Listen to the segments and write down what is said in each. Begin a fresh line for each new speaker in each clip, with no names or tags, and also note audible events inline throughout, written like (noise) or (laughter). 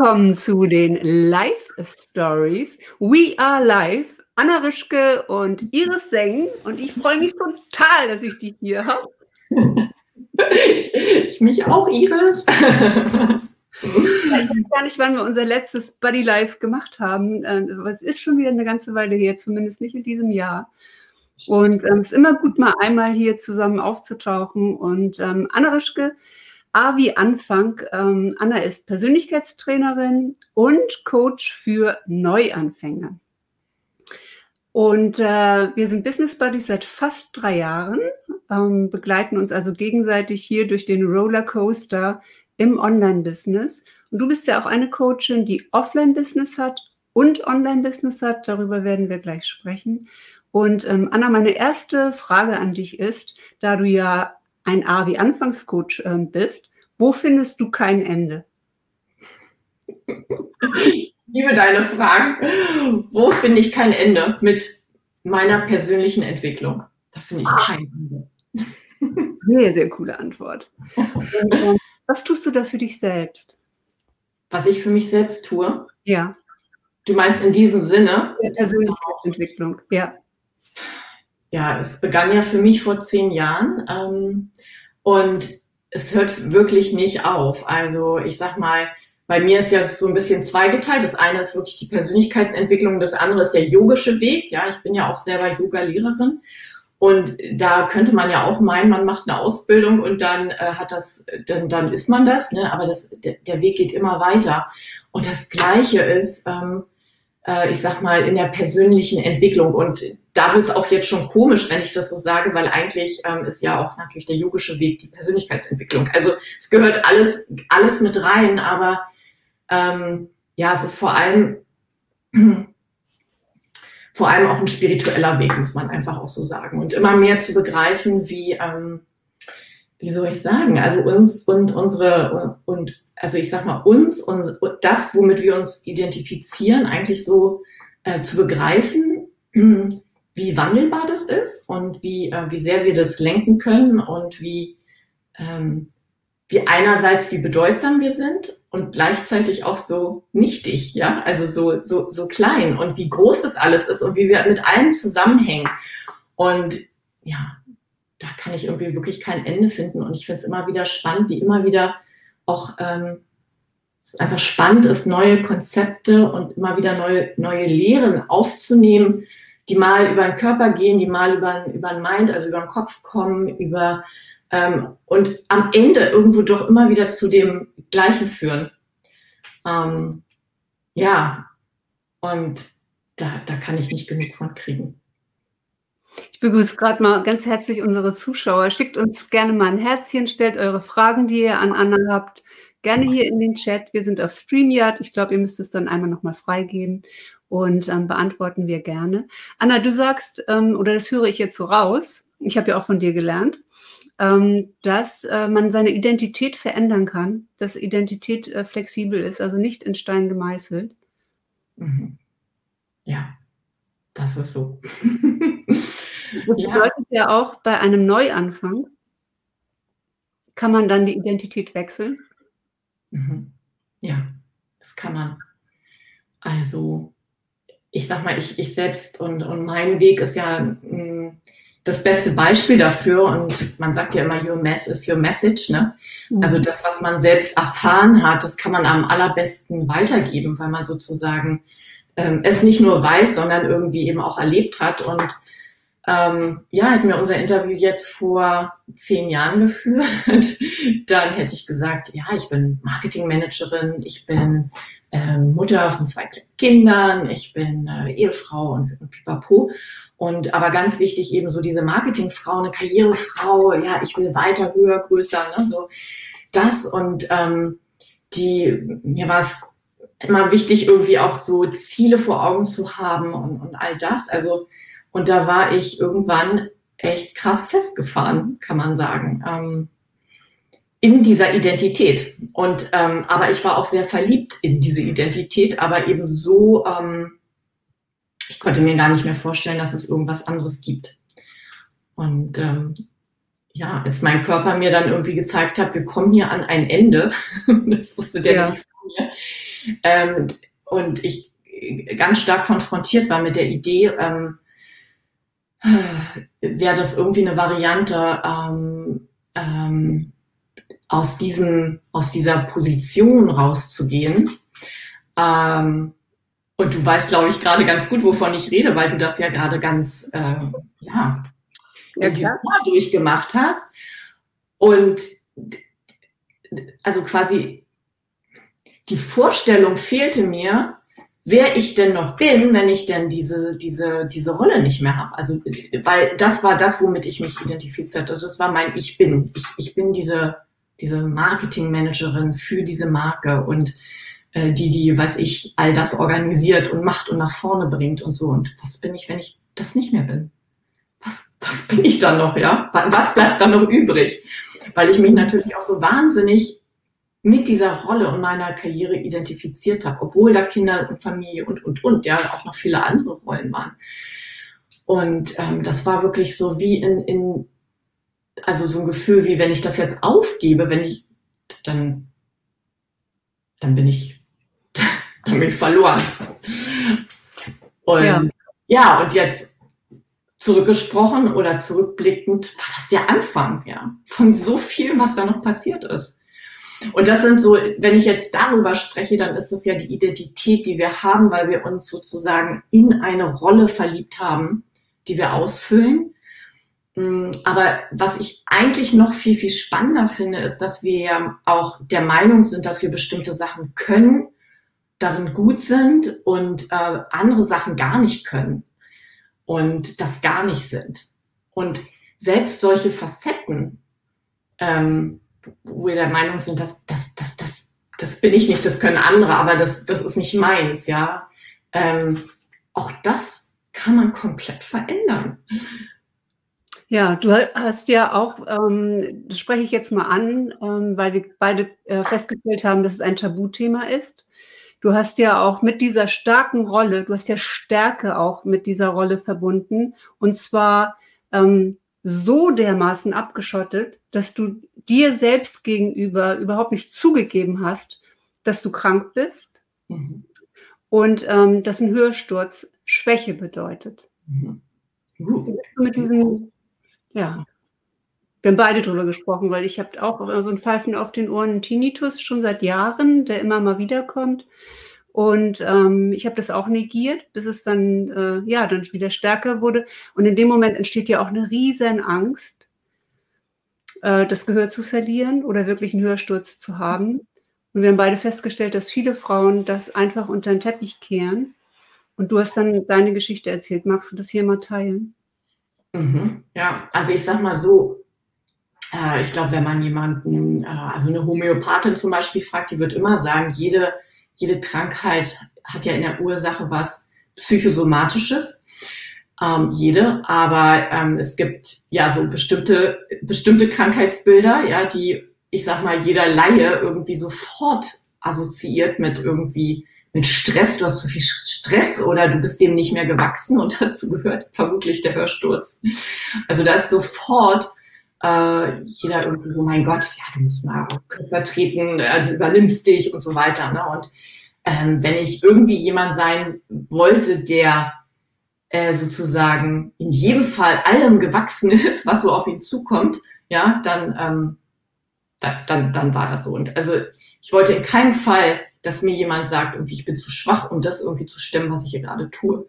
willkommen zu den Live Stories. We are live. Anna Rischke und Iris Seng. Und ich freue mich total, dass ich dich hier habe.
Ich mich auch, Iris.
ich weiß gar nicht, wann wir unser letztes Buddy Live gemacht haben. Äh, aber es ist schon wieder eine ganze Weile her, zumindest nicht in diesem Jahr. Und ähm, es ist immer gut, mal einmal hier zusammen aufzutauchen. Und ähm, Anna Rischke, A wie Anfang. Ähm, Anna ist Persönlichkeitstrainerin und Coach für Neuanfänger. Und äh, wir sind Business Buddies seit fast drei Jahren, ähm, begleiten uns also gegenseitig hier durch den Rollercoaster im Online-Business. Und du bist ja auch eine Coachin, die Offline-Business hat und Online-Business hat. Darüber werden wir gleich sprechen. Und ähm, Anna, meine erste Frage an dich ist, da du ja ein A wie Anfangscoach ähm, bist, wo findest du kein Ende?
Ich liebe deine Fragen. Wo finde ich kein Ende mit meiner persönlichen Entwicklung? Da finde ich ah. kein
Ende. Sehr, sehr coole Antwort. (laughs) Was tust du da für dich selbst?
Was ich für mich selbst tue?
Ja.
Du meinst in diesem Sinne?
Der Persönlichkeitsentwicklung, ja
ja, es begann ja für mich vor zehn Jahren ähm, und es hört wirklich nicht auf. Also ich sag mal, bei mir ist ja so ein bisschen zweigeteilt. Das eine ist wirklich die Persönlichkeitsentwicklung, das andere ist der yogische Weg. Ja, ich bin ja auch selber Yoga-Lehrerin. Und da könnte man ja auch meinen, man macht eine Ausbildung und dann äh, hat das, dann, dann ist man das, ne? aber das, der, der Weg geht immer weiter. Und das Gleiche ist, ähm, äh, ich sag mal, in der persönlichen Entwicklung. Und da wird es auch jetzt schon komisch, wenn ich das so sage, weil eigentlich ähm, ist ja auch natürlich der yogische Weg die Persönlichkeitsentwicklung. Also es gehört alles, alles mit rein, aber ähm, ja, es ist vor allem (clears throat) vor allem auch ein spiritueller Weg, muss man einfach auch so sagen. Und immer mehr zu begreifen, wie, ähm, wie soll ich sagen, also uns und unsere und also ich sag mal uns und das, womit wir uns identifizieren, eigentlich so äh, zu begreifen, wie wandelbar das ist und wie, äh, wie sehr wir das lenken können und wie, ähm, wie einerseits wie bedeutsam wir sind und gleichzeitig auch so nichtig, ja, also so, so, so klein und wie groß das alles ist und wie wir mit allem zusammenhängen. Und ja, da kann ich irgendwie wirklich kein Ende finden und ich finde es immer wieder spannend, wie immer wieder auch ähm, es einfach spannend ist, neue Konzepte und immer wieder neue, neue Lehren aufzunehmen, die mal über den Körper gehen, die mal über, über den Mind, also über den Kopf kommen, über ähm, und am Ende irgendwo doch immer wieder zu dem Gleichen führen. Ähm, ja, und da, da kann ich nicht genug von kriegen.
Ich begrüße gerade mal ganz herzlich unsere Zuschauer. Schickt uns gerne mal ein Herzchen, stellt eure Fragen, die ihr an Anna habt, gerne hier in den Chat. Wir sind auf StreamYard. Ich glaube, ihr müsst es dann einmal nochmal freigeben und ähm, beantworten wir gerne. Anna, du sagst, ähm, oder das höre ich jetzt so raus, ich habe ja auch von dir gelernt, ähm, dass äh, man seine Identität verändern kann, dass Identität äh, flexibel ist, also nicht in Stein gemeißelt.
Mhm. Ja, das ist so. (laughs)
das bedeutet ja. ja auch bei einem Neuanfang, kann man dann die Identität wechseln?
Mhm. Ja, das kann man. Also, ich sag mal, ich, ich selbst und, und mein Weg ist ja mh, mm, das beste Beispiel dafür. Und man sagt ja immer, your mess is your message. Ne? Mhm. Also das, was man selbst erfahren hat, das kann man am allerbesten weitergeben, weil man sozusagen ähm, es nicht nur weiß, sondern irgendwie eben auch erlebt hat. Und ähm, ja, hätten wir unser Interview jetzt vor zehn Jahren geführt, (laughs) dann hätte ich gesagt, ja, ich bin Marketingmanagerin, ich bin äh, Mutter von zwei Kindern, ich bin äh, Ehefrau und, und pipapo. Und aber ganz wichtig eben so diese Marketingfrau, eine Karrierefrau, ja, ich will weiter, höher, größer, ne, so das und ähm, die, mir war es immer wichtig, irgendwie auch so Ziele vor Augen zu haben und, und all das. Also und da war ich irgendwann echt krass festgefahren, kann man sagen, ähm, in dieser Identität. Und ähm, aber ich war auch sehr verliebt in diese Identität, aber eben so, ähm, ich konnte mir gar nicht mehr vorstellen, dass es irgendwas anderes gibt. Und ähm, ja, als mein Körper mir dann irgendwie gezeigt hat, wir kommen hier an ein Ende, (laughs) das wusste der ja. nicht von mir, Ähm, und ich ganz stark konfrontiert war mit der Idee, ähm, wäre das irgendwie eine Variante, ähm, ähm, aus diesem, aus dieser Position rauszugehen. Ähm, und du weißt, glaube ich, gerade ganz gut, wovon ich rede, weil du das ja gerade ganz, äh, ja, ja durchgemacht hast. Und also quasi die Vorstellung fehlte mir, wer ich denn noch bin, wenn ich denn diese, diese, diese Rolle nicht mehr habe. Also, weil das war das, womit ich mich identifiziert habe. Das war mein Ich bin. Ich, ich bin diese, diese Marketingmanagerin für diese Marke und äh, die, die, weiß ich, all das organisiert und macht und nach vorne bringt und so. Und was bin ich, wenn ich das nicht mehr bin? Was, was (laughs) bin ich dann noch, ja? Was bleibt dann noch übrig? Weil ich mich natürlich auch so wahnsinnig mit dieser Rolle und meiner Karriere identifiziert habe, obwohl da Kinder und Familie und, und, und, ja, auch noch viele andere Rollen waren. Und ähm, das war wirklich so wie in, in, also so ein Gefühl, wie wenn ich das jetzt aufgebe, wenn ich, dann, dann bin ich, (laughs) dann bin ich verloren. Und ja, ja und jetzt zurückgesprochen oder zurückblickend war das der Anfang, ja, von so viel, was da noch passiert ist. Und das sind so, wenn ich jetzt darüber spreche, dann ist das ja die Identität, die wir haben, weil wir uns sozusagen in eine Rolle verliebt haben, die wir ausfüllen. Mm, aber was ich eigentlich noch viel, viel spannender finde, ist, dass wir auch der Meinung sind, dass wir bestimmte Sachen können, darin gut sind und äh, andere Sachen gar nicht können und das gar nicht sind. Und selbst solche Facetten, ähm, wo wir der Meinung sind, dass das, das, das, das bin ich nicht, das können andere, aber das, das ist nicht meins, ja. Ähm, auch das kann man komplett verändern.
Ja, du hast ja auch, ähm, das spreche ich jetzt mal an, ähm, weil wir beide äh, festgestellt haben, dass es ein Tabuthema ist. Du hast ja auch mit dieser starken Rolle, du hast ja Stärke auch mit dieser Rolle verbunden. Und zwar ähm, so dermaßen abgeschottet, dass du dir selbst gegenüber überhaupt nicht zugegeben hast, dass du krank bist mhm. und ähm, dass ein Hörsturz Schwäche bedeutet. Mhm. Uh. Mit diesem, ja, wir haben beide drüber gesprochen, weil ich habe auch so ein Pfeifen auf den Ohren, Tinnitus schon seit Jahren, der immer mal wiederkommt. Und ähm, ich habe das auch negiert, bis es dann, äh, ja, dann wieder stärker wurde. Und in dem Moment entsteht ja auch eine riesen Angst, äh, das Gehör zu verlieren oder wirklich einen Hörsturz zu haben. Und wir haben beide festgestellt, dass viele Frauen das einfach unter den Teppich kehren. Und du hast dann deine Geschichte erzählt. Magst du das hier mal teilen?
Mhm. Ja, also ich sag mal so, äh, ich glaube, wenn man jemanden, äh, also eine Homöopathin zum Beispiel fragt, die wird immer sagen, jede jede Krankheit hat ja in der Ursache was Psychosomatisches. Ähm, jede, aber ähm, es gibt ja so bestimmte, bestimmte Krankheitsbilder, ja, die, ich sag mal, jeder Laie irgendwie sofort assoziiert mit irgendwie mit Stress, du hast zu viel Stress oder du bist dem nicht mehr gewachsen und dazu gehört (laughs) vermutlich der Hörsturz. Also da ist sofort äh, jeder irgendwie so, mein Gott, ja, du musst mal kürzer treten, äh, du übernimmst dich und so weiter. Ne? Und ähm, wenn ich irgendwie jemand sein wollte, der äh, sozusagen in jedem Fall allem gewachsen (laughs) ist, was so auf ihn zukommt, ja, dann, ähm, da, dann, dann war das so. Und also ich wollte in keinem Fall, dass mir jemand sagt, irgendwie ich bin zu schwach, um das irgendwie zu stemmen, was ich hier gerade tue.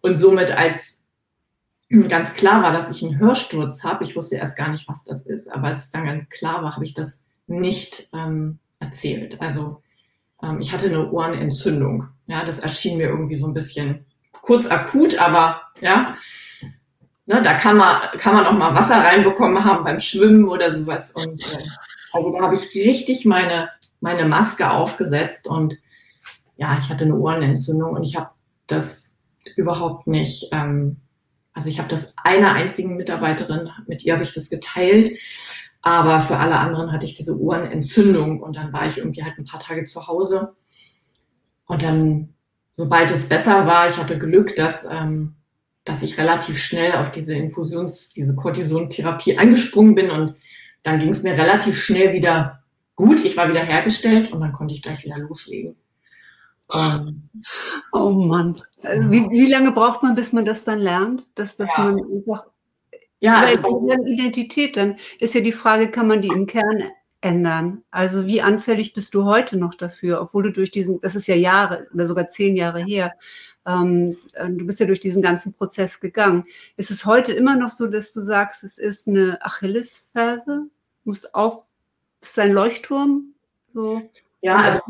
Und somit als ganz klar war, dass ich einen Hörsturz habe, ich wusste erst gar nicht, was das ist, aber als es dann ganz klar war, habe ich das nicht ähm, erzählt. Also ähm, ich hatte eine Ohrenentzündung. Ja, das erschien mir irgendwie so ein bisschen kurz akut, aber ja, ne, da kann man, kann man auch mal Wasser reinbekommen haben beim Schwimmen oder sowas. Und äh, also da habe ich richtig meine, meine Maske aufgesetzt und ja, ich hatte eine Ohrenentzündung und ich habe das überhaupt nicht, ähm, also ich habe das einer einzigen Mitarbeiterin, mit ihr habe ich das geteilt. Aber für alle anderen hatte ich diese Ohrenentzündung und dann war ich irgendwie halt ein paar Tage zu Hause. Und dann, sobald es besser war, ich hatte Glück, dass, ähm, dass ich relativ schnell auf diese Infusions-, diese Cortison-Therapie angesprungen bin und dann ging es mir relativ schnell wieder gut. Ich war wieder hergestellt und dann konnte ich gleich wieder loslegen.
Und oh Mann. Also wie, wie, lange braucht man, bis man das dann lernt? Dass, dass ja. man einfach. Ja, also Identität, dann ist ja die Frage, kann man die im Kern ändern? Also wie anfällig bist du heute noch dafür, obwohl du durch diesen, das ist ja Jahre oder sogar zehn Jahre her, ähm, äh, du bist ja durch diesen ganzen Prozess gegangen. Ist es heute immer noch so, dass du sagst, es ist eine Achillesferse? Musst auf, ist ein Leuchtturm? So.
Ja, also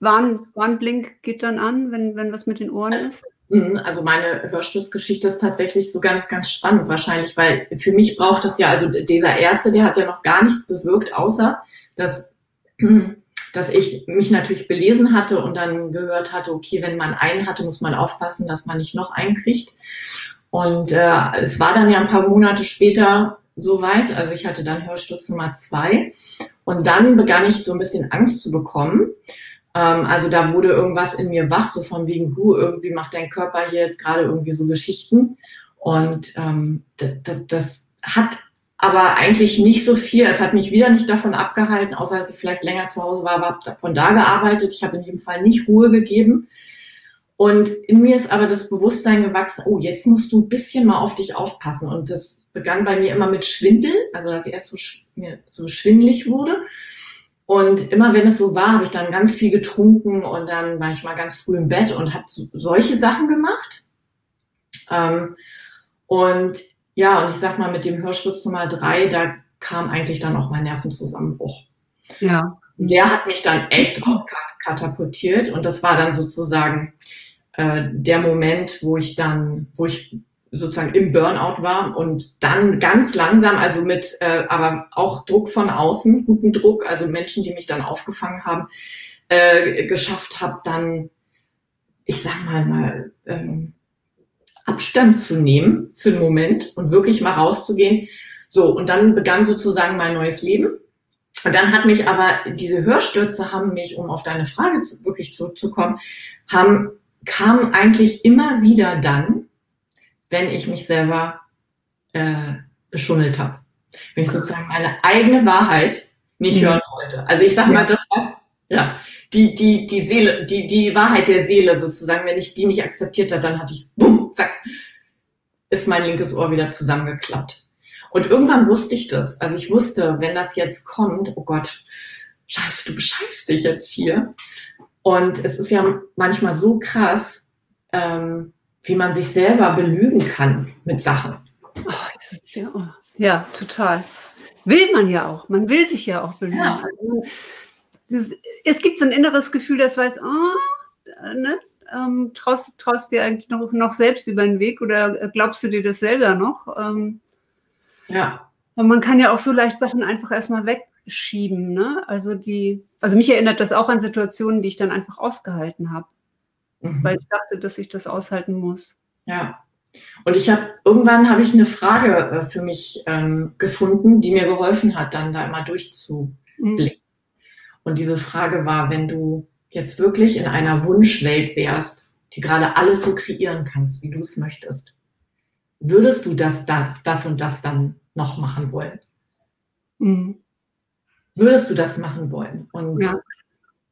Warn, Warnblink geht dann an, wenn, wenn was mit den Ohren
also,
ist?
Mhm, also meine Hörsturzgeschichte ist tatsächlich so ganz, ganz spannend wahrscheinlich, weil für mich braucht das ja, also dieser erste, der hat ja noch gar nichts bewirkt, außer dass, (clears throat) dass ich mich natürlich belesen hatte und dann gehört hatte, okay, wenn man einen hatte, muss man aufpassen, dass man nicht noch einen kriegt. Und äh, es war dann ja ein paar Monate später soweit, also ich hatte dann Hörsturz Nummer zwei und dann begann ich so ein bisschen Angst zu bekommen ähm, also da wurde irgendwas in mir wach, so von wegen, hu, irgendwie macht dein Körper hier jetzt gerade irgendwie so Geschichten. Und ähm, das, das hat aber eigentlich nicht so viel. Es hat mich wieder nicht davon abgehalten, außer dass ich vielleicht länger zu Hause war, habe von da gearbeitet. Ich habe in jedem Fall nicht Ruhe gegeben. Und in mir ist aber das Bewusstsein gewachsen, oh, jetzt musst du ein bisschen mal auf dich aufpassen. Und das begann bei mir immer mit Schwindel, also dass ich erst so, mir so schwindlig wurde. Und immer wenn es so war, habe ich dann ganz viel getrunken und dann war ich mal ganz früh im Bett und habe so, solche Sachen gemacht. Ähm, und ja, und ich sag mal, mit dem Hörsturz Nummer drei, da kam eigentlich dann auch mein Nervenzusammenbruch.
Ja.
Der hat mich dann echt rauskatapultiert und das war dann sozusagen äh, der Moment, wo ich dann, wo ich sozusagen im Burnout war und dann ganz langsam, also mit äh, aber auch Druck von außen, guten Druck, also Menschen, die mich dann aufgefangen haben, äh, geschafft habe, dann, ich sag mal mal, ähm, Abstand zu nehmen für einen Moment und wirklich mal rauszugehen. So, und dann begann sozusagen mein neues Leben. Und dann hat mich aber, diese Hörstürze haben mich, um auf deine Frage zu, wirklich zurückzukommen, haben, kamen eigentlich immer wieder dann, wenn ich mich selber äh, beschummelt habe. Wenn ich sozusagen meine eigene Wahrheit nicht mhm. hören wollte. Also ich sag mal, das was, ja, die, die, die Seele, die, die Wahrheit der Seele sozusagen, wenn ich die nicht akzeptiert habe, dann hatte ich, bumm, zack, ist mein linkes Ohr wieder zusammengeklappt. Und irgendwann wusste ich das. Also ich wusste, wenn das jetzt kommt, oh Gott, scheiße, du bescheißt dich jetzt hier. Und es ist ja manchmal so krass, ähm, wie man sich selber belügen kann mit Sachen.
Oh, ja, oh. ja, total. Will man ja auch. Man will sich ja auch belügen. Ja. Also, es gibt so ein inneres Gefühl, das weiß, oh, ne? Ähm, traust, traust dir eigentlich noch, noch selbst über den Weg oder glaubst du dir das selber noch? Ähm,
ja.
Und man kann ja auch so leicht Sachen einfach erstmal wegschieben. Ne? Also die, also mich erinnert das auch an Situationen, die ich dann einfach ausgehalten habe mhm. weil ich dachte, dass ich das aushalten muss.
Ja. Und ich habe irgendwann habe ich eine Frage äh, für mich ähm, gefunden, die mir geholfen hat, dann da immer durchzublicken. Mhm. Und diese Frage war, wenn du jetzt wirklich in einer Wunschwelt wärst, die gerade alles so kreieren kannst, wie du es möchtest, würdest du das, das, das und das dann noch machen wollen? Mhm. Würdest du das machen wollen? Und ja.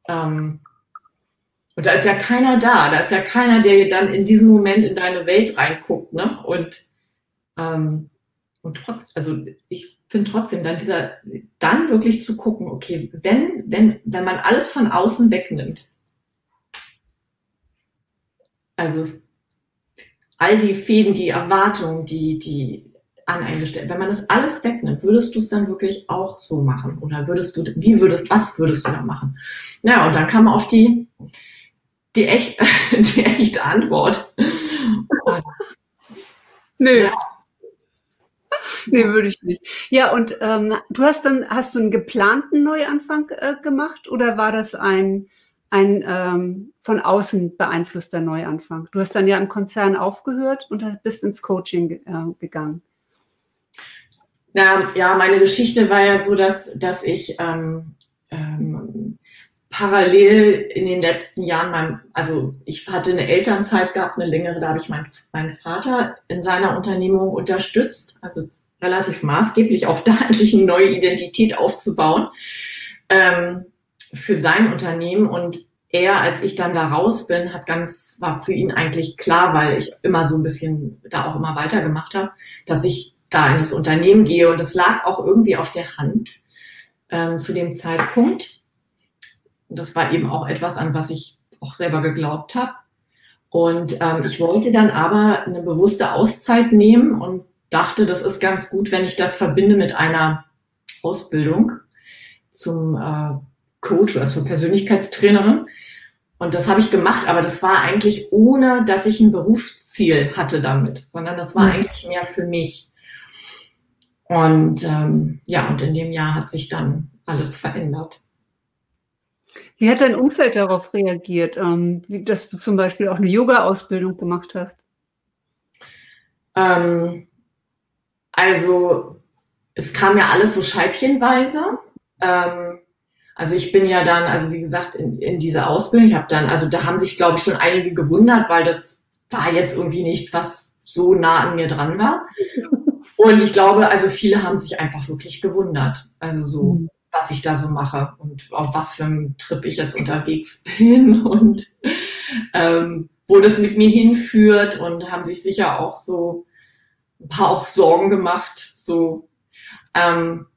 ähm, und da ist ja keiner da, da ist ja keiner, der dann in diesem Moment in deine Welt reinguckt, ne? Und, ähm, und trotz, also ich finde trotzdem dann dieser, dann wirklich zu gucken, okay, wenn, wenn, wenn man alles von außen wegnimmt, also all die Fäden, die Erwartungen, die, die aneingestellt, wenn man das alles wegnimmt, würdest du es dann wirklich auch so machen? Oder würdest du, wie würdest, was würdest du da machen? Ja, und dann kam auf die, die, echt, (laughs) die echte Antwort.
Nö. Ja. Nee, würde ich nicht. Ja, und ähm, du hast dann, hast du einen geplanten Neuanfang äh, gemacht oder war das ein, ein ähm, von außen beeinflusster Neuanfang? Du hast dann ja im Konzern aufgehört und bist ins Coaching äh, gegangen.
Na, ja, meine Geschichte war ja so, dass, dass ich ähm, ähm, parallel in den letzten Jahren, mein, also ich hatte eine Elternzeit gehabt, eine längere, da habe ich meinen mein Vater in seiner Unternehmung unterstützt, also relativ maßgeblich auch (laughs) da endlich eine neue Identität aufzubauen ähm, für sein Unternehmen. Und er, als ich dann da raus bin, hat ganz, war für ihn eigentlich klar, weil ich immer so ein bisschen da auch immer weitergemacht habe, dass ich da in das Unternehmen gehe. Und das lag auch irgendwie auf der Hand ähm, zu dem Zeitpunkt. Und das war eben auch etwas, an was ich auch selber geglaubt habe. Und ähm, ich wollte dann aber eine bewusste Auszeit nehmen und dachte, das ist ganz gut, wenn ich das verbinde mit einer Ausbildung zum äh, Coach oder zur Persönlichkeitstrainerin. Und das habe ich gemacht, aber das war eigentlich ohne, dass ich ein Berufsziel hatte damit, sondern das war mhm. eigentlich mehr für mich. Und ähm, ja, und in dem Jahr hat sich dann alles verändert.
Wie hat dein Umfeld darauf reagiert, ähm, dass du zum Beispiel auch eine Yoga-Ausbildung gemacht hast?
Ähm, also es kam ja alles so scheibchenweise. Ähm, also ich bin ja dann, also wie gesagt, in, in diese Ausbildung, ich habe dann, also da haben sich, glaube ich, schon einige gewundert, weil das war jetzt irgendwie nichts, was so nah an mir dran war. (laughs) Und ich glaube, also viele haben sich einfach wirklich gewundert. Also so, mhm. was ich da so mache und auf was für einem Trip ich jetzt unterwegs (laughs) bin und ähm, wo das mit mir hinführt und haben sich sicher auch so ein paar auch Sorgen gemacht. So, ähm,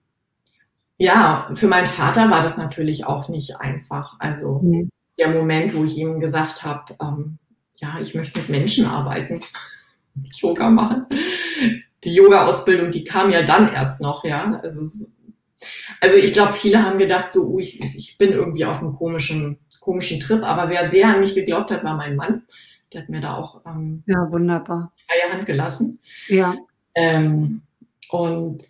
ja, für meinen Vater war das natürlich auch nicht einfach. Also mhm. der Moment, wo ich ihm gesagt habe, ähm, ja, ich möchte mit Menschen arbeiten, (laughs) Yoga machen. Die Yoga-Ausbildung, die kam ja dann erst noch, ja. Also, also ich glaube, viele haben gedacht, so, uh, ich, ich bin irgendwie auf einem komischen, komischen Trip, aber wer sehr an mich geglaubt hat, war mein Mann. Der hat mir da auch ähm,
ja, wunderbar.
freie Hand gelassen.
Ja.
Ähm, und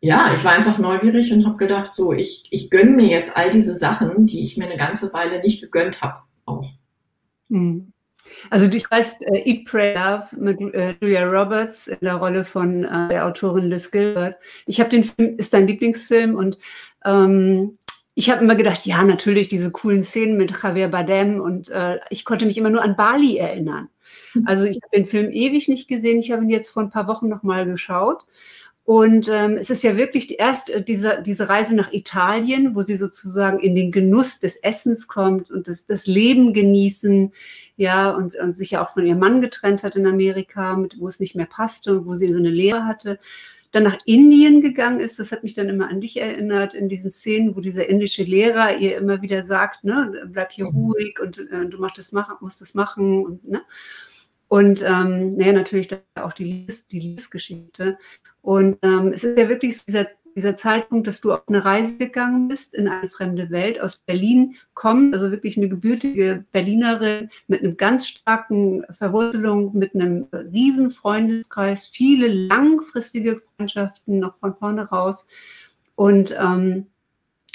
ja, ich war einfach neugierig und habe gedacht, so, ich, ich gönne mir jetzt all diese Sachen, die ich mir eine ganze Weile nicht gegönnt habe. Auch.
Mhm. Also du weißt, äh, Eat, Pray, Love mit äh, Julia Roberts in der Rolle von äh, der Autorin Liz Gilbert. Ich habe den Film, ist dein Lieblingsfilm und ähm, ich habe immer gedacht, ja, natürlich diese coolen Szenen mit Javier Bardem und äh, ich konnte mich immer nur an Bali erinnern. Hm. Also ich habe den Film ewig nicht gesehen. Ich habe ihn jetzt vor ein paar Wochen nochmal geschaut und ähm, es ist ja wirklich erst äh, diese, diese Reise nach Italien, wo sie sozusagen in den Genuss des Essens kommt und das, das Leben genießen, ja, und, und sich ja auch von ihrem Mann getrennt hat in Amerika, mit, wo es nicht mehr passte und wo sie so eine Lehre hatte. Dann nach Indien gegangen ist, das hat mich dann immer an dich erinnert, in diesen Szenen, wo dieser indische Lehrer ihr immer wieder sagt, ne, bleib hier mhm. ruhig und äh, du machst das machen, musst das machen und, ne. Und ähm, naja, natürlich auch die, die Liesgeschichte. Und ähm, es ist ja wirklich dieser, dieser Zeitpunkt, dass du auf eine Reise gegangen bist in eine fremde Welt, aus Berlin kommst, also wirklich eine gebürtige Berlinerin mit einem ganz starken Verwurzelung, mit einem riesen Freundeskreis, viele langfristige Freundschaften noch von vorne raus. Und ähm,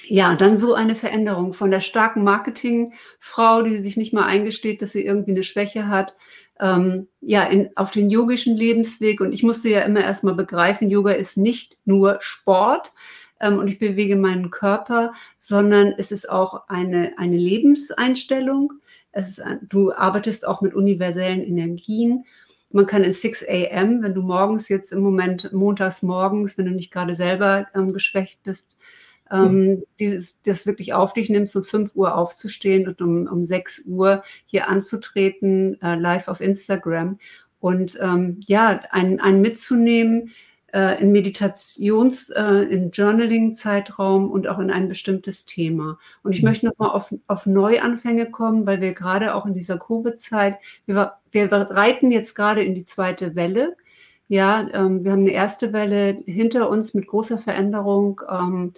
ja, dann so eine Veränderung von der starken Marketingfrau, die sich nicht mal eingesteht, dass sie irgendwie eine Schwäche hat, ähm, ja, in, auf den yogischen Lebensweg. Und ich musste ja immer erstmal begreifen, Yoga ist nicht nur Sport ähm, und ich bewege meinen Körper, sondern es ist auch eine, eine Lebenseinstellung. Es ist ein, du arbeitest auch mit universellen Energien. Man kann in 6 a.m., wenn du morgens jetzt im Moment, montags morgens, wenn du nicht gerade selber ähm, geschwächt bist, ähm, dieses, das wirklich auf dich nimmst, um 5 Uhr aufzustehen und um, um 6 Uhr hier anzutreten, äh, live auf Instagram. Und ähm, ja, einen, einen mitzunehmen äh, in Meditations-, äh, in Journaling-Zeitraum und auch in ein bestimmtes Thema. Und ich mhm. möchte nochmal auf, auf Neuanfänge kommen, weil wir gerade auch in dieser Covid-Zeit, wir, wir reiten jetzt gerade in die zweite Welle. Ja, ähm, wir haben eine erste Welle hinter uns mit großer Veränderung. Ähm,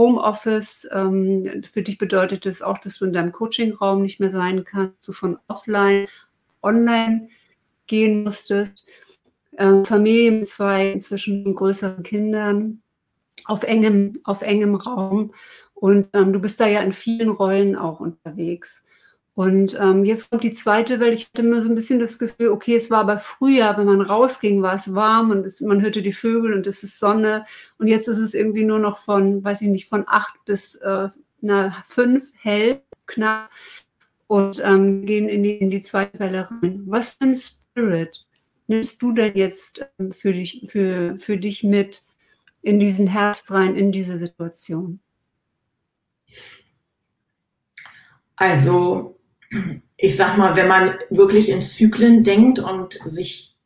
Homeoffice, ähm, für dich bedeutet es das auch, dass du in deinem Coachingraum nicht mehr sein kannst, du von offline, online gehen musstest. Ähm, Familie mit zwei inzwischen größeren Kindern auf engem, auf engem Raum. Und ähm, du bist da ja in vielen Rollen auch unterwegs. Und ähm, jetzt kommt die zweite Welt. Ich hatte immer so ein bisschen das Gefühl, okay, es war aber früher, wenn man rausging, war es warm und es, man hörte die Vögel und es ist Sonne. Und jetzt ist es irgendwie nur noch von, weiß ich nicht, von acht bis äh, na, fünf hell, knapp. Und ähm, gehen in die, in die zweite Welle rein. Was für ein Spirit nimmst du denn jetzt ähm, für, dich, für, für dich mit in diesen Herbst rein, in diese Situation?
Also ich sag mal, wenn man wirklich in Zyklen denkt und sich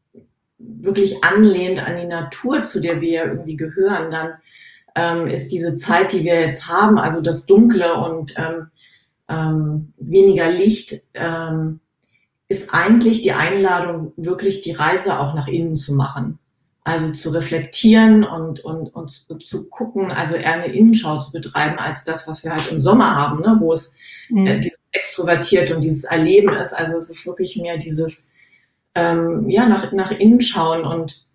wirklich anlehnt an die Natur, zu der wir ja irgendwie gehören, dann ähm, ist diese Zeit, die wir jetzt haben, also das Dunkle und ähm, ähm, weniger Licht, ähm, ist eigentlich die Einladung, wirklich die Reise auch nach innen zu machen. Also zu reflektieren und, und, und zu gucken, also eher eine Innenschau zu betreiben, als das, was wir halt im Sommer haben, ne, wo es mhm. äh, extrovertiert und dieses Erleben ist. Also es ist wirklich mehr dieses, ähm, ja, nach, nach innen schauen und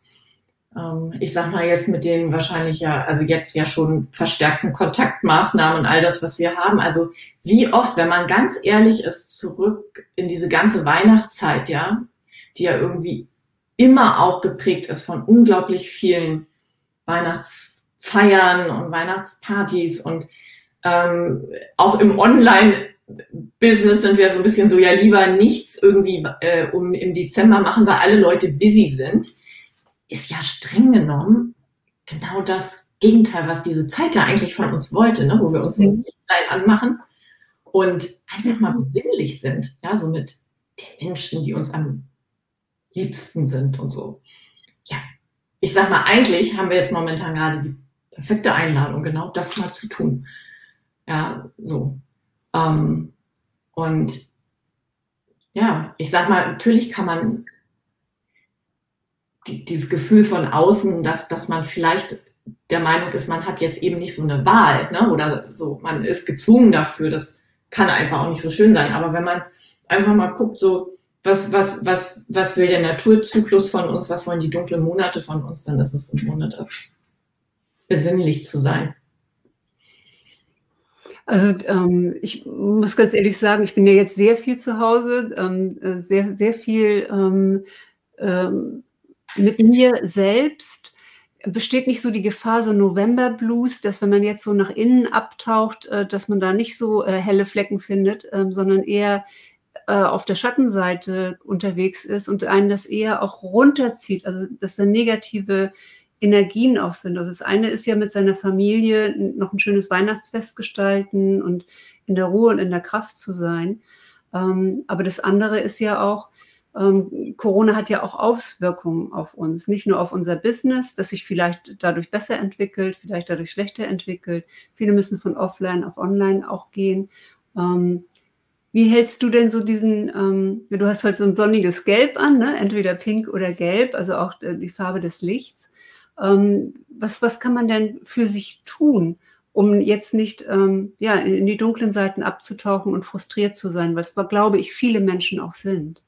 ähm, ich sag mal jetzt mit den wahrscheinlich ja, also jetzt ja schon verstärkten Kontaktmaßnahmen und all das, was wir haben. Also wie oft, wenn man ganz ehrlich ist, zurück in diese ganze Weihnachtszeit, ja, die ja irgendwie immer auch geprägt ist von unglaublich vielen Weihnachtsfeiern und Weihnachtspartys und ähm, auch im Online-Business sind wir so ein bisschen so, ja lieber nichts irgendwie äh, um im Dezember machen, weil alle Leute busy sind, ist ja streng genommen genau das Gegenteil, was diese Zeit ja eigentlich von uns wollte, ne? wo wir uns mhm. klein anmachen und einfach mal besinnlich sind, ja, so mit den Menschen, die uns am liebsten sind und so. Ja, ich sag mal, eigentlich haben wir jetzt momentan gerade die perfekte Einladung, genau das mal zu tun. Ja, so. Ähm, und ja, ich sag mal, natürlich kann man die, dieses Gefühl von außen, dass, dass man vielleicht der Meinung ist, man hat jetzt eben nicht so eine Wahl, ne? oder so, man ist gezwungen dafür, das kann einfach auch nicht so schön sein. Aber wenn man einfach mal guckt, so, was, was, was, was will der Naturzyklus von uns, was wollen die dunklen Monate von uns, dann ist es im Grunde das, besinnlich zu sein.
Also ähm, ich muss ganz ehrlich sagen, ich bin ja jetzt sehr viel zu Hause, ähm, äh, sehr, sehr viel ähm, ähm, mit mir selbst. Besteht nicht so die Gefahr, so November Blues, dass wenn man jetzt so nach innen abtaucht, äh, dass man da nicht so äh, helle Flecken findet, ähm, sondern eher äh, auf der Schattenseite unterwegs ist und einen das eher auch runterzieht, also dass da negative Energien auch sind. Also das eine ist ja mit seiner Familie noch ein schönes Weihnachtsfest gestalten und in der Ruhe und in der Kraft zu sein. Ähm, aber das andere ist ja auch, ähm, Corona hat ja auch Auswirkungen auf uns, nicht nur auf unser Business, das sich vielleicht dadurch besser entwickelt, vielleicht dadurch schlechter entwickelt. Viele müssen von offline auf online auch gehen. Ähm, wie hältst du denn so diesen, ähm, du hast heute so ein sonniges Gelb an, ne? entweder pink oder gelb, also auch äh, die Farbe des Lichts. Ähm, was, was kann man denn für sich tun, um jetzt nicht ähm, ja, in, die dunklen Seiten abzutauchen und frustriert zu sein, was, glaube ich, viele Menschen auch sind?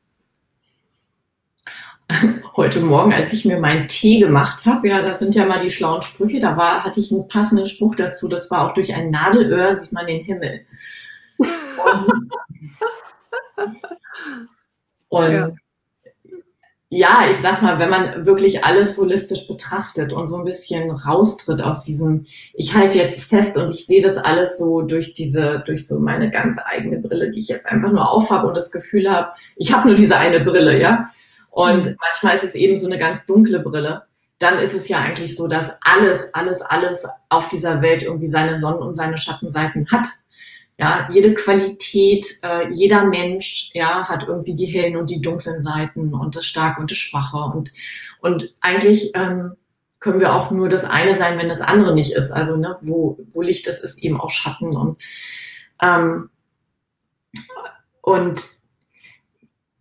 Heute Morgen, als ich mir meinen Tee gemacht habe, ja, da sind ja mal die schlauen Sprüche, da war, hatte ich einen passenden Spruch dazu, das war auch durch ein Nadelöhr sieht man den Himmel. (laughs) Und ja. Ja. ich sag mal, wenn man wirklich alles holistisch betrachtet und so ein bisschen raustritt aus diesem, ich halte jetzt fest und ich sehe das alles so durch diese, durch so meine ganz eigene Brille, die ich jetzt einfach nur aufhabe und das Gefühl habe, ich habe nur diese eine Brille, ja. Und mhm. manchmal ist es eben so eine ganz dunkle Brille. Dann ist es ja eigentlich so, dass alles, alles, alles auf dieser Welt irgendwie seine Sonnen- und seine Schattenseiten hat. Ja, jede Qualität, äh, jeder Mensch, ja, hat irgendwie die hellen und die dunklen Seiten und das Starke und das Schwache und, und eigentlich, ähm, können wir auch nur das eine sein, wenn das andere nicht ist. Also, ne, wo, wo Licht ist, ist eben auch Schatten und, ähm, und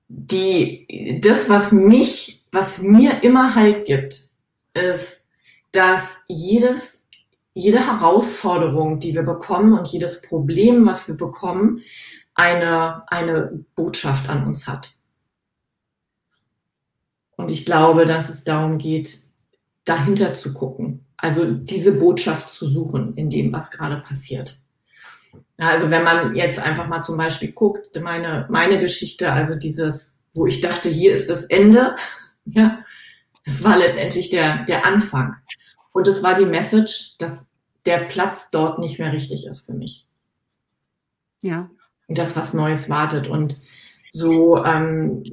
die, das, was mich, was mir immer Halt gibt, ist, dass jedes jede Herausforderung, die wir bekommen und jedes Problem, was wir bekommen, eine, eine Botschaft an uns hat. Und ich glaube, dass es darum geht, dahinter zu gucken, also diese Botschaft zu suchen in dem, was gerade passiert. Also wenn man jetzt einfach mal zum Beispiel guckt, meine, meine Geschichte, also dieses, wo ich dachte, hier ist das Ende, (laughs) ja, das war letztendlich der, der Anfang. Und es war die Message, dass der Platz dort nicht mehr richtig ist für mich. Ja. Und dass was Neues wartet. Und so ähm,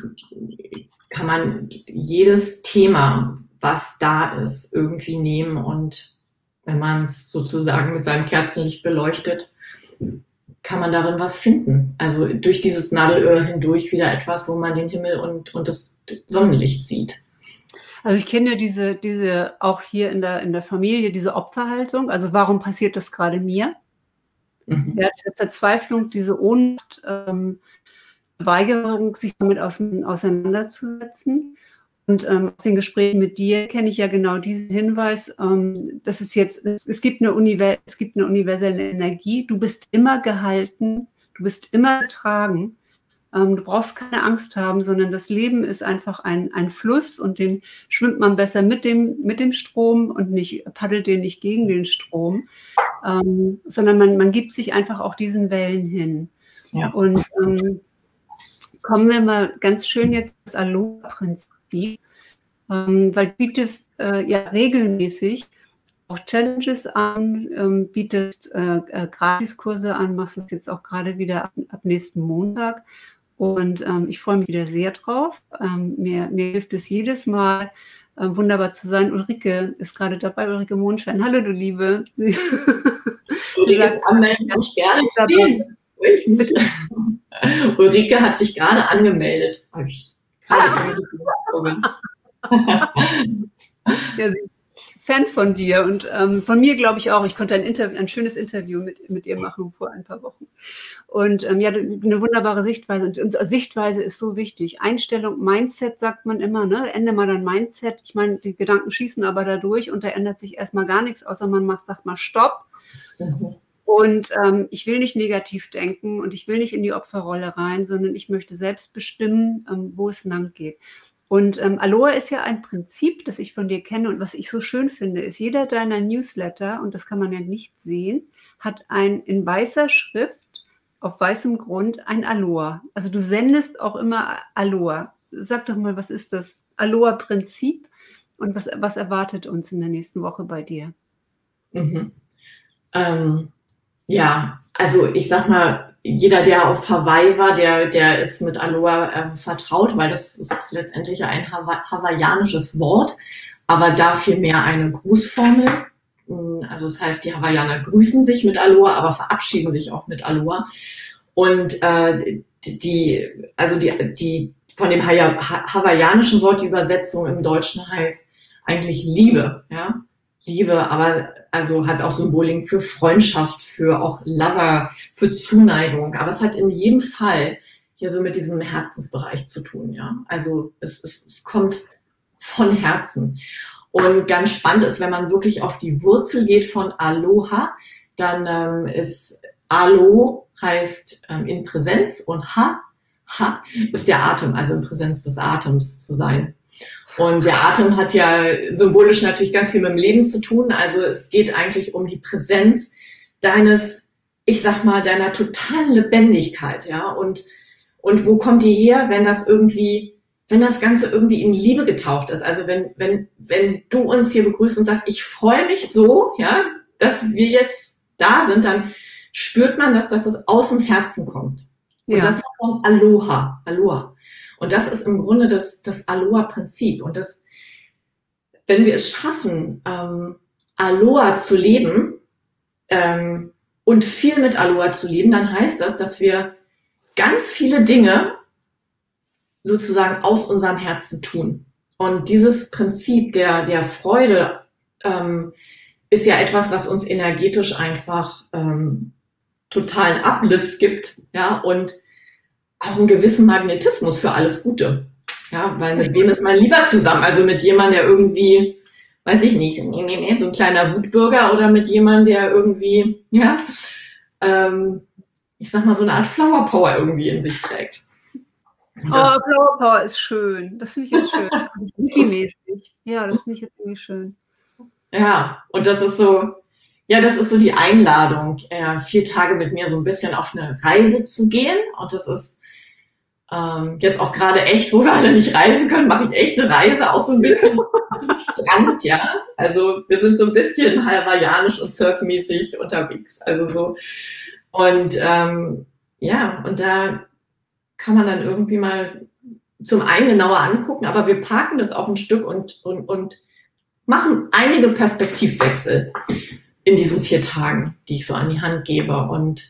kann man jedes Thema, was da ist, irgendwie nehmen und wenn man es sozusagen mit seinem Kerzenlicht beleuchtet, kann man darin was finden. Also durch dieses Nadelöhr hindurch wieder etwas, wo man den Himmel und, und das Sonnenlicht sieht.
Also ich kenne ja diese, diese auch hier in der, in der Familie, diese Opferhaltung. Also warum passiert das gerade mir? Mhm. Ja, diese Verzweiflung, diese Ohnmacht, ähm, Weigerung, sich damit auseinanderzusetzen. Und ähm, aus den Gesprächen mit dir kenne ich ja genau diesen Hinweis, ähm, dass es jetzt, es, es, gibt eine Univers es gibt eine universelle Energie. Du bist immer gehalten, du bist immer getragen. Ähm, du brauchst keine Angst haben, sondern das Leben ist einfach ein, ein Fluss und den schwimmt man besser mit dem, mit dem Strom und nicht paddelt den nicht gegen den Strom, ähm, sondern man, man gibt sich einfach auch diesen Wellen hin. Ja. Und ähm, kommen wir mal ganz schön jetzt das Aloha-Prinzip ähm, weil du bietest äh, ja regelmäßig auch Challenges an, ähm, bietest äh, äh, Gratiskurse an, machst das jetzt auch gerade wieder ab, ab nächsten Montag. Und ähm, ich freue mich wieder sehr drauf. Ähm, mir, mir hilft es jedes Mal, äh, wunderbar zu sein. Ulrike ist gerade dabei, Ulrike Mondschein. Hallo, du Liebe. (laughs)
Ulrike anmelden kann ich gerne. (laughs) Ulrike hat sich gerade angemeldet. Habe ich
Ah. (laughs) ja, Fan von dir und ähm, von mir glaube ich auch. Ich konnte ein, Interview, ein schönes Interview mit, mit ihr machen vor ein paar Wochen. Und ähm, ja, eine wunderbare Sichtweise. Und, und, Sichtweise ist so wichtig. Einstellung, Mindset sagt man immer, ne? Ende mal dein Mindset. Ich meine, die Gedanken schießen aber dadurch und da ändert sich erstmal gar nichts, außer man macht, sagt mal Stopp. Mhm. Und ähm, ich will nicht negativ denken und ich will nicht in die Opferrolle rein, sondern ich möchte selbst bestimmen, ähm, wo es lang geht. Und ähm, Aloha ist ja ein Prinzip, das ich von dir kenne und was ich so schön finde, ist jeder deiner Newsletter, und das kann man ja nicht sehen, hat ein in weißer Schrift auf weißem Grund ein Aloha. Also du sendest auch immer Aloha. Sag doch mal, was ist das Aloha-Prinzip und was, was erwartet uns in der nächsten Woche bei dir?
Mhm. Ähm, ja, also ich sag mal, jeder, der auf Hawaii war, der, der ist mit Aloha ähm, vertraut, weil das ist letztendlich ein Hawa hawaiianisches Wort, aber da vielmehr eine Grußformel. Hm, also das heißt, die Hawaiianer grüßen sich mit Aloha, aber verabschieden sich auch mit Aloha. Und äh, die, also die, die von dem hawaiianischen Wort die Übersetzung im Deutschen heißt eigentlich Liebe, ja. Liebe, aber also hat auch Symbolik für Freundschaft, für auch Lover, für Zuneigung. Aber es hat in jedem Fall hier so mit diesem Herzensbereich zu tun, ja. Also es, es, es kommt von Herzen. Und ganz spannend ist, wenn man wirklich auf die Wurzel geht von Aloha, dann ähm, ist Alo heißt ähm, in Präsenz und Ha, Ha ist der Atem, also in Präsenz des Atems zu sein. Und der Atem hat ja symbolisch natürlich ganz viel mit dem Leben zu tun. Also es geht eigentlich um die Präsenz deines, ich sag mal, deiner totalen Lebendigkeit, ja. Und, und wo kommt die her, wenn das irgendwie, wenn das Ganze irgendwie in Liebe getaucht ist? Also wenn, wenn, wenn du uns hier begrüßt und sagst, ich freue mich so, ja, dass wir jetzt da sind, dann spürt man, dass das aus dem Herzen kommt. Und ja. das kommt Aloha, Aloha. Und das ist im Grunde das, das Aloha-Prinzip. Und das, wenn wir es schaffen, ähm, Aloha zu leben ähm, und viel mit Aloha zu leben, dann heißt das, dass wir ganz viele Dinge sozusagen aus unserem Herzen tun. Und dieses Prinzip der, der Freude ähm, ist ja etwas, was uns energetisch einfach ähm, totalen Uplift gibt, ja, und auch einen gewissen Magnetismus für alles Gute. Ja, weil mit wem ist man lieber zusammen? Also mit jemandem, der irgendwie, weiß ich nicht, so ein kleiner Wutbürger oder mit jemandem, der irgendwie, ja, ähm, ich sag mal, so eine Art Flower Power irgendwie in sich trägt.
oh, Flower Power ist schön. Das finde ich jetzt schön. (laughs) Hippie-mäßig. Ja, das finde ich jetzt irgendwie schön.
Ja, und das ist so, ja, das ist so die Einladung, äh, vier Tage mit mir so ein bisschen auf eine Reise zu gehen. Und das ist ähm, jetzt auch gerade echt, wo wir alle nicht reisen können, mache ich echt eine Reise, auch so ein bisschen (laughs) Strand, ja. Also wir sind so ein bisschen hawaiianisch und surfmäßig unterwegs. Also so. Und ähm, ja, und da kann man dann irgendwie mal zum einen genauer angucken, aber wir parken das auch ein Stück und, und, und machen einige Perspektivwechsel in diesen vier Tagen, die ich so an die Hand gebe. Und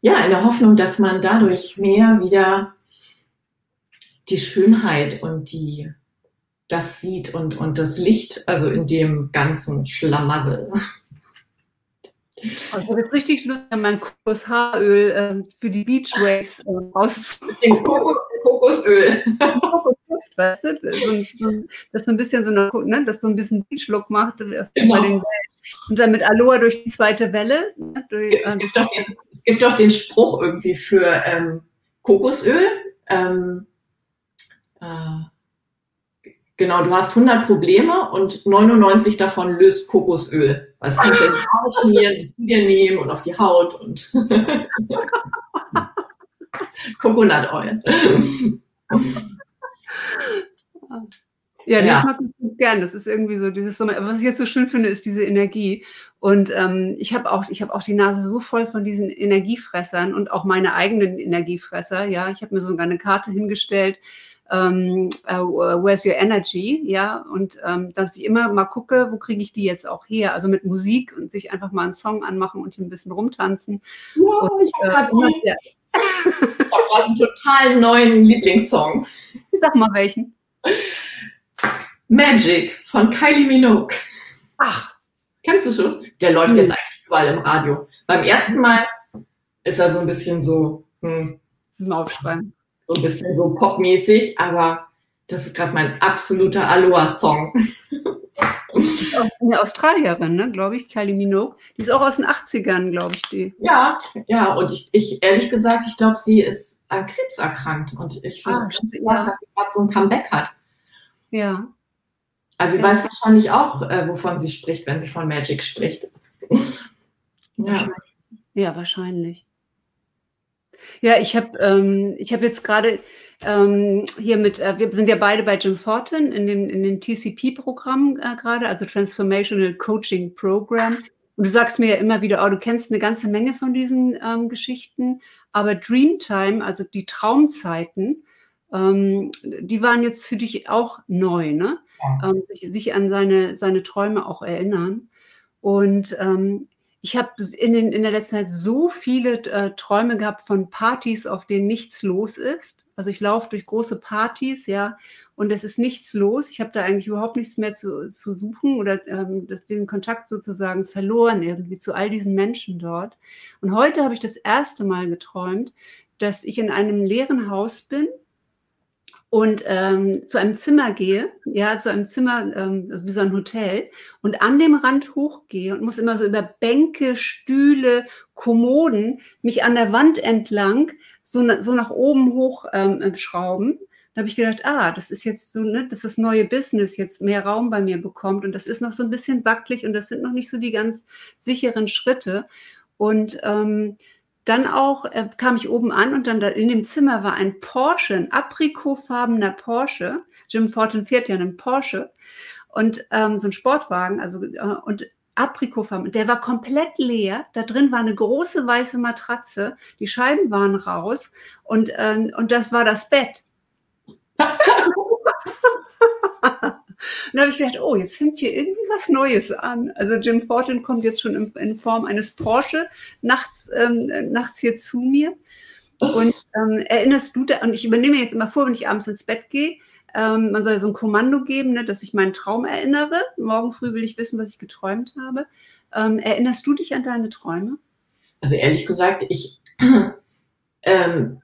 ja, in der Hoffnung, dass man dadurch mehr wieder die Schönheit und die, das sieht und, und das Licht, also in dem ganzen Schlamassel.
Oh, ich habe jetzt richtig Lust, mein Kokoshaaröl äh, für die Beachwaves äh,
rauszuholen. Kokosöl. (laughs)
weißt du? So, das so ein bisschen so eine, ne, das so ein bisschen Beach-Look macht äh, genau. und dann mit Aloha durch die zweite Welle. Ne, durch,
es, gibt äh, den, es, gibt doch den Spruch irgendwie für ähm, Kokosöl. Ähm, äh, genau, du hast 100 Probleme und 99 davon löst Kokosöl. Was kannst du schmieren, dir nehmen und auf die Haut und (laughs) Coconut Oil.
Ja, ja. ich mag das gern. Das ist irgendwie so dieses Sommer. Was ich jetzt so schön finde, ist diese Energie. Und ähm, ich habe auch, ich habe auch die Nase so voll von diesen Energiefressern und auch meine eigenen Energiefresser. Ja, ich habe mir sogar eine Karte hingestellt. Ähm, uh, where's your energy? Ja, und ähm, dass ich immer mal gucke, wo kriege ich die jetzt auch her? Also mit Musik und sich einfach mal einen Song anmachen und ein bisschen rumtanzen. Ja, und,
ich habe gerade äh, (laughs) hab einen total neuen Lieblingssong.
Sag mal welchen.
Magic von Kylie Minogue.
Ach,
kennst du schon? Der läuft hm. jetzt eigentlich überall im Radio. Beim ersten Mal ist er so ein bisschen so hm,
Aufschreiben.
So ein bisschen so popmäßig, aber das ist gerade mein absoluter Aloha-Song.
Eine Australierin, ne, glaube ich, Kylie Minogue. Die ist auch aus den 80ern, glaube ich, die.
Ja, ja, und ich, ich ehrlich gesagt, ich glaube, sie ist an Krebs erkrankt und ich finde es ah, ganz ja. dass sie gerade so ein Comeback hat.
Ja.
Also sie ja. weiß wahrscheinlich auch, äh, wovon sie spricht, wenn sie von Magic spricht.
ja. ja, wahrscheinlich. Ja, ich habe ähm, ich hab jetzt gerade ähm, hier mit, äh, wir sind ja beide bei Jim Fortin in dem, in dem TCP-Programm äh, gerade, also Transformational Coaching Program. Und du sagst mir ja immer wieder, oh, du kennst eine ganze Menge von diesen ähm, Geschichten, aber Dreamtime, also die Traumzeiten, ähm, die waren jetzt für dich auch neu, ne? Ja. Ähm, sich, sich, an seine, seine Träume auch erinnern. Und ähm, ich habe in, in der letzten Zeit so viele äh, Träume gehabt von Partys, auf denen nichts los ist. Also ich laufe durch große Partys, ja, und es ist nichts los. Ich habe da eigentlich überhaupt nichts mehr zu, zu suchen oder ähm, das, den Kontakt sozusagen verloren irgendwie zu all diesen Menschen dort. Und heute habe ich das erste Mal geträumt, dass ich in einem leeren Haus bin und ähm, zu einem Zimmer gehe, ja, zu einem Zimmer, ähm, also wie so ein Hotel, und an dem Rand hochgehe und muss immer so über Bänke, Stühle, Kommoden mich an der Wand entlang so, so nach oben hoch ähm, schrauben. Da habe ich gedacht, ah, das ist jetzt so, ne, dass das neue Business jetzt mehr Raum bei mir bekommt und das ist noch so ein bisschen wackelig und das sind noch nicht so die ganz sicheren Schritte. Und ähm, dann auch äh, kam ich oben an und dann da in dem Zimmer war ein Porsche, ein aprikotfarbener Porsche. Jim Fortin fährt ja einen Porsche und ähm, so ein Sportwagen, also äh, und aprikotfarben. Der war komplett leer. Da drin war eine große weiße Matratze. Die Scheiben waren raus und äh, und das war das Bett. (laughs) Und da habe ich gedacht, oh, jetzt fängt hier irgendwie was Neues an. Also Jim Fortin kommt jetzt schon in, in Form eines Porsche nachts, ähm, nachts hier zu mir. Und ähm, erinnerst du da, und ich übernehme jetzt immer vor, wenn ich abends ins Bett gehe, ähm, man soll ja so ein Kommando geben, ne, dass ich meinen Traum erinnere. Morgen früh will ich wissen, was ich geträumt habe. Ähm, erinnerst du dich an deine Träume?
Also ehrlich gesagt, ich (clears throat) ähm,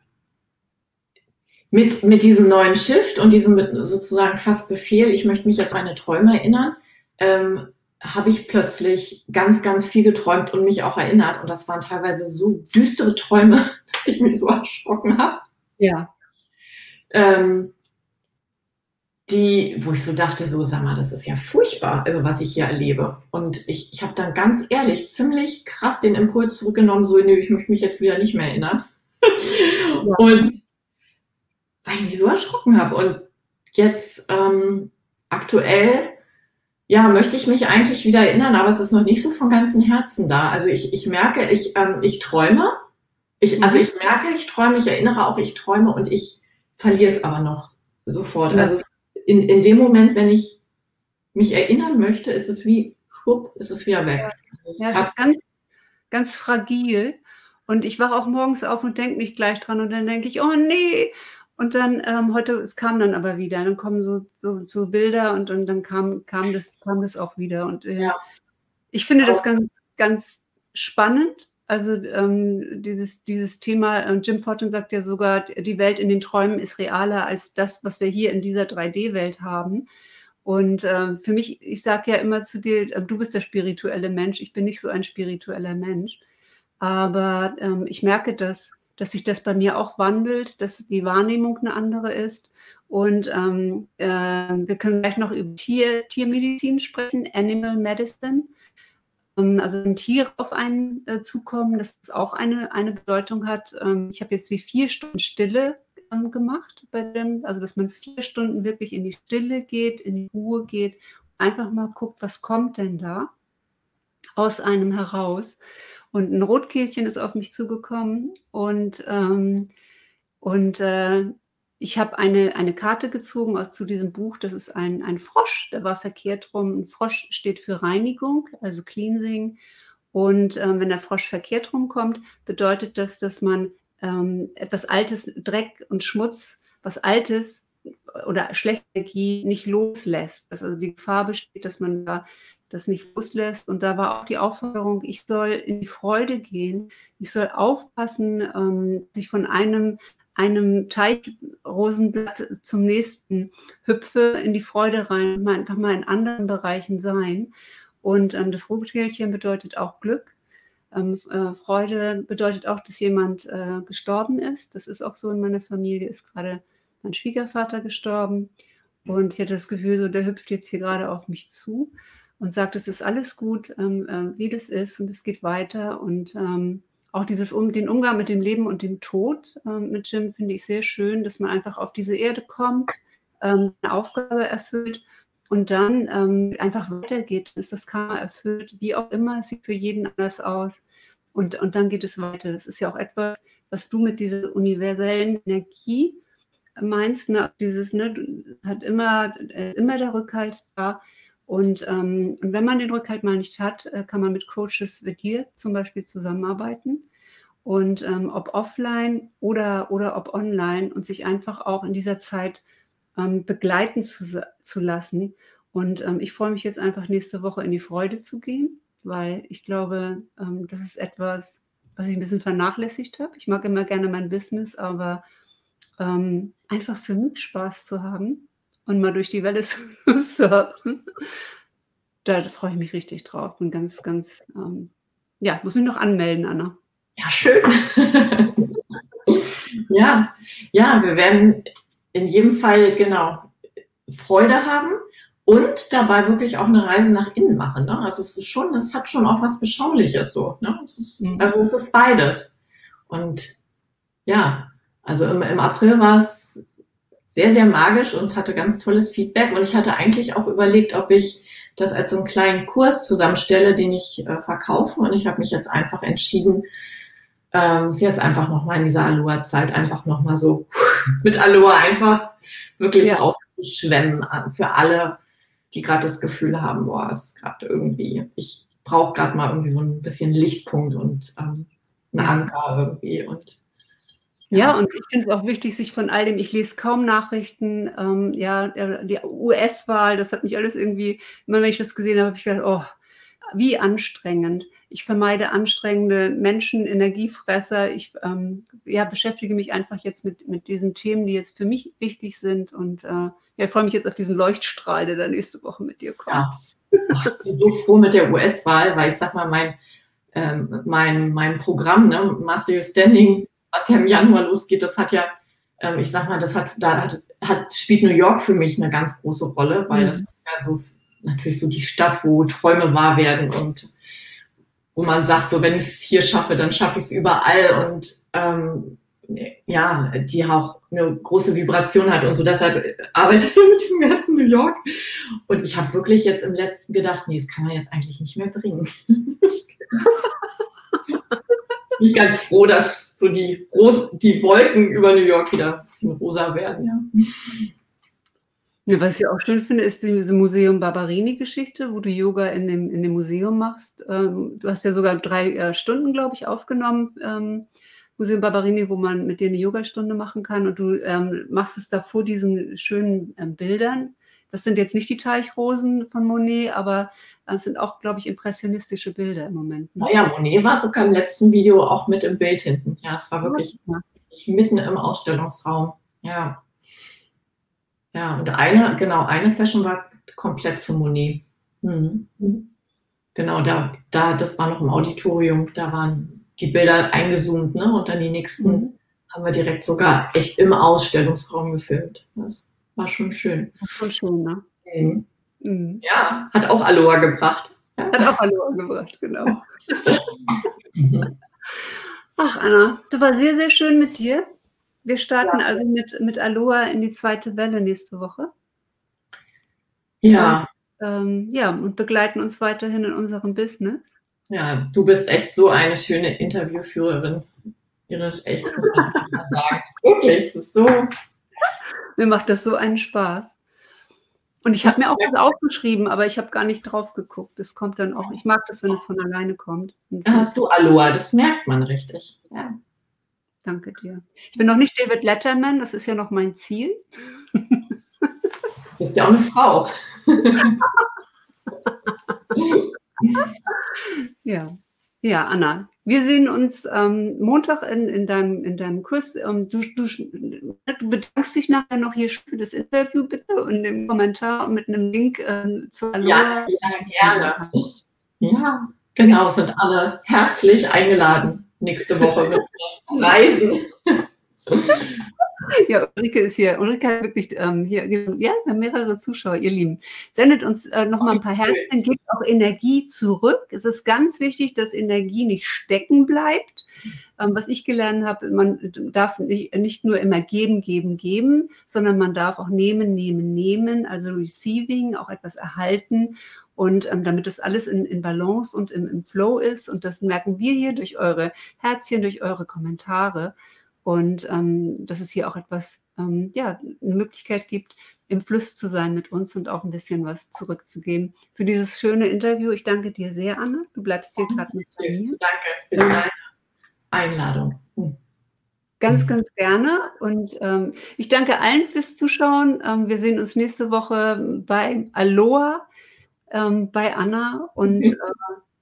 mit, mit diesem neuen Shift und diesem sozusagen fast Befehl, ich möchte mich an meine Träume erinnern, ähm, habe ich plötzlich ganz, ganz viel geträumt und mich auch erinnert. Und das waren teilweise so düstere Träume, (laughs) dass ich mich so erschrocken habe.
Ja.
Ähm, die, wo ich so dachte, so, sag mal, das ist ja furchtbar, also was ich hier erlebe. Und ich, ich habe dann ganz ehrlich ziemlich krass den Impuls zurückgenommen, so, nö, ich möchte mich jetzt wieder nicht mehr erinnern. (laughs) Ja. Und weil ich mich so erschrocken habe. Und jetzt ähm, aktuell, ja, möchte ich mich eigentlich wieder erinnern, aber es ist noch nicht so von ganzem Herzen da. Also ich, ich merke, ich, ähm, ich träume. Ich, also mhm. ich merke, ich träume, ich erinnere auch, ich träume und ich verliere es aber noch sofort. Ja. Also in, in dem Moment, wenn ich mich erinnern möchte, ist es wie, schwupp, ist es wieder weg.
Also ja, es ist ganz, ganz fragil. Und ich wache auch morgens auf und denke nicht gleich dran und dann denke ich, oh nee. Und dann ähm, heute, es kam dann aber wieder. Dann kommen so, so, so Bilder und, und dann kam, kam, das, kam das auch wieder. Und äh, ja. ich finde das ganz, ganz spannend. Also ähm, dieses, dieses Thema, äh, Jim Fortin sagt ja sogar, die Welt in den Träumen ist realer als das, was wir hier in dieser 3D-Welt haben. Und äh, für mich, ich sage ja immer zu dir, äh, du bist der spirituelle Mensch, ich bin nicht so ein spiritueller Mensch. Aber ähm, ich merke, dass, dass sich das bei mir auch wandelt, dass die Wahrnehmung eine andere ist. Und ähm, äh, wir können gleich noch über Tier, Tiermedizin sprechen, Animal Medicine. Ähm, also wenn Tiere auf einen äh, zukommen, dass das auch eine, eine Bedeutung hat. Ähm, ich habe jetzt die vier Stunden Stille gemacht bei dem, also dass man vier Stunden wirklich in die Stille geht, in die Ruhe geht, einfach mal guckt, was kommt denn da aus einem heraus. Und ein Rotkehlchen ist auf mich zugekommen und, ähm, und äh, ich habe eine, eine Karte gezogen aus zu diesem Buch. Das ist ein, ein Frosch, der war verkehrt rum. Ein Frosch steht für Reinigung, also Cleansing. Und äh, wenn der Frosch verkehrt rumkommt, bedeutet das, dass man ähm, etwas Altes, Dreck und Schmutz, was Altes oder schlechte Energie nicht loslässt. Dass also die Gefahr besteht, dass man da das nicht loslässt. Und da war auch die Aufforderung, ich soll in die Freude gehen, ich soll aufpassen, ähm, sich von einem einem Teichrosenblatt zum nächsten hüpfe in die Freude rein, mal einfach mal in anderen Bereichen sein. Und ähm, das Rotkehlchen bedeutet auch Glück. Ähm, äh, Freude bedeutet auch, dass jemand äh, gestorben ist. Das ist auch so in meiner Familie, ist gerade mein Schwiegervater gestorben. Und ich hatte das Gefühl, so der hüpft jetzt hier gerade auf mich zu und sagt, es ist alles gut, ähm, äh, wie das ist und es geht weiter. Und ähm, auch dieses um, den Umgang mit dem Leben und dem Tod ähm, mit Jim finde ich sehr schön, dass man einfach auf diese Erde kommt, ähm, eine Aufgabe erfüllt und dann ähm, einfach weitergeht, ist das Karma erfüllt, wie auch immer, es sieht für jeden anders aus. Und, und dann geht es weiter. Das ist ja auch etwas, was du mit dieser universellen Energie meinst. Ne? Dieses, ne, hat immer, immer der Rückhalt da. Und, ähm, wenn man den Rückhalt mal nicht hat, äh, kann man mit Coaches wie dir zum Beispiel zusammenarbeiten. Und ähm, ob offline oder, oder ob online und sich einfach auch in dieser Zeit ähm, begleiten zu, zu lassen. Und ähm, ich freue mich jetzt einfach nächste Woche in die Freude zu gehen, weil ich glaube, ähm, das ist etwas, was ich ein bisschen vernachlässigt habe. Ich mag immer gerne mein Business, aber ähm, einfach für mich Spaß zu haben und mal durch die Welle (laughs) zu surfen, da freue ich mich richtig drauf. Bin ganz, ganz, ähm, ja, muss mich noch anmelden, Anna.
Ja, schön. (laughs) ja, ja, wir werden in jedem Fall genau Freude haben und dabei wirklich auch eine Reise nach innen machen. Ne? Also es ist schon, es hat schon auch was Beschauliches so. Ne? Es ist, mhm. also es ist beides. Und ja, also im, im April war es sehr, sehr magisch und es hatte ganz tolles Feedback. Und ich hatte eigentlich auch überlegt, ob ich das als so einen kleinen Kurs zusammenstelle, den ich äh, verkaufe. Und ich habe mich jetzt einfach entschieden, ähm, ist jetzt einfach nochmal in dieser Aloha-Zeit einfach nochmal so (laughs) mit Aloha einfach wirklich ja. auszuschwemmen für alle, die gerade das Gefühl haben, boah, es ist gerade irgendwie, ich brauche gerade mal irgendwie so ein bisschen Lichtpunkt und ähm, einen Anker irgendwie und
ja, und ich finde es auch wichtig, sich von all dem, ich lese kaum Nachrichten, ähm, ja, die US-Wahl, das hat mich alles irgendwie, immer wenn ich das gesehen habe, habe ich gedacht, oh, wie anstrengend. Ich vermeide anstrengende Menschen, Energiefresser. Ich ähm, ja, beschäftige mich einfach jetzt mit, mit diesen Themen, die jetzt für mich wichtig sind. Und äh, ja, ich freue mich jetzt auf diesen Leuchtstrahl, der dann nächste Woche mit dir kommt. Ja.
Ach, ich bin so froh mit der US-Wahl, weil ich sag mal, mein, ähm, mein, mein Programm, ne, Master Your Standing, was ja im Januar losgeht, das hat ja, ähm, ich sag mal, das hat, da hat, hat, spielt New York für mich eine ganz große Rolle, weil mhm. das ist ja so natürlich so die Stadt, wo Träume wahr werden und wo man sagt, so wenn ich es hier schaffe, dann schaffe ich es überall und ähm, ja, die auch eine große Vibration hat und so. Deshalb arbeite ich so mit diesem ganzen New York. Und ich habe wirklich jetzt im letzten gedacht, nee, das kann man jetzt eigentlich nicht mehr bringen. (laughs) bin ich ganz froh, dass so die, Ros die Wolken über New York wieder ein bisschen rosa werden. Ja.
Ja, was ich auch schön finde, ist diese Museum Barberini-Geschichte, wo du Yoga in dem, in dem Museum machst. Ähm, du hast ja sogar drei äh, Stunden, glaube ich, aufgenommen. Ähm, Museum Barberini, wo man mit dir eine Yogastunde machen kann. Und du ähm, machst es da vor diesen schönen ähm, Bildern. Das sind jetzt nicht die Teichrosen von Monet, aber äh, es sind auch, glaube ich, impressionistische Bilder im Moment.
Ne? Naja, Monet war sogar im letzten Video auch mit im Bild hinten. Ja, es war wirklich ja. mitten im Ausstellungsraum. Ja. Ja, und eine, genau, eine Session war komplett zu Moni. Mhm. Genau, da, da, das war noch im Auditorium, da waren die Bilder eingezoomt, ne? Und dann die nächsten mhm. haben wir direkt sogar echt im Ausstellungsraum gefilmt. Das war schon schön.
War schon schön, ne?
Mhm. Mhm. Ja, hat auch Aloha gebracht.
Hat auch Aloha gebracht, genau. (laughs) Ach, Anna, das war sehr, sehr schön mit dir. Wir starten ja. also mit, mit Aloha in die zweite Welle nächste Woche.
Ja.
Und, ähm, ja, und begleiten uns weiterhin in unserem Business.
Ja, du bist echt so eine schöne Interviewführerin. Iris, echt, muss man (laughs) sagen. Wirklich, es ist so.
Mir macht das so einen Spaß. Und ich habe mir auch was aufgeschrieben, aber ich habe gar nicht drauf geguckt. Es kommt dann auch. Ich mag das, wenn es von alleine kommt.
Da hast du Aloha, das merkt man richtig. Ja.
Danke dir. Ich bin noch nicht David Letterman, das ist ja noch mein Ziel.
Du bist ja auch eine Frau. (laughs)
ja. Ja, Anna, wir sehen uns ähm, Montag in, in, deinem, in deinem Kurs. Ähm, du, du, du, bedankst dich nachher noch hier für das Interview bitte und im Kommentar und mit einem Link äh, zur
Aloha. Ja, ja, gerne. Ja, genau, sind alle herzlich eingeladen nächste Woche mit (laughs) reisen. (laughs)
Ja, Ulrike ist hier. Ulrike hat wirklich ähm, hier, ja, wir haben mehrere Zuschauer, ihr Lieben. Sendet uns äh, noch mal ein paar Herzen, gebt auch Energie zurück. Es ist ganz wichtig, dass Energie nicht stecken bleibt. Ähm, was ich gelernt habe, man darf nicht, nicht nur immer geben, geben, geben, sondern man darf auch nehmen, nehmen, nehmen, also receiving, auch etwas erhalten und ähm, damit das alles in, in Balance und im, im Flow ist. Und das merken wir hier durch eure Herzchen, durch eure Kommentare. Und ähm, dass es hier auch etwas, ähm, ja, eine Möglichkeit gibt, im Fluss zu sein mit uns und auch ein bisschen was zurückzugeben. Für dieses schöne Interview, ich danke dir sehr, Anna. Du bleibst hier gerade mit
mir. Danke für deine Einladung. Hm.
Ganz, ganz gerne. Und ähm, ich danke allen fürs Zuschauen. Ähm, wir sehen uns nächste Woche bei Aloha ähm, bei Anna und (laughs) äh,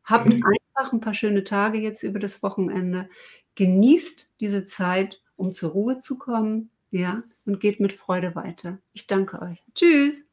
habt einfach ein paar schöne Tage jetzt über das Wochenende. Genießt diese Zeit, um zur Ruhe zu kommen, ja, und geht mit Freude weiter. Ich danke euch. Tschüss.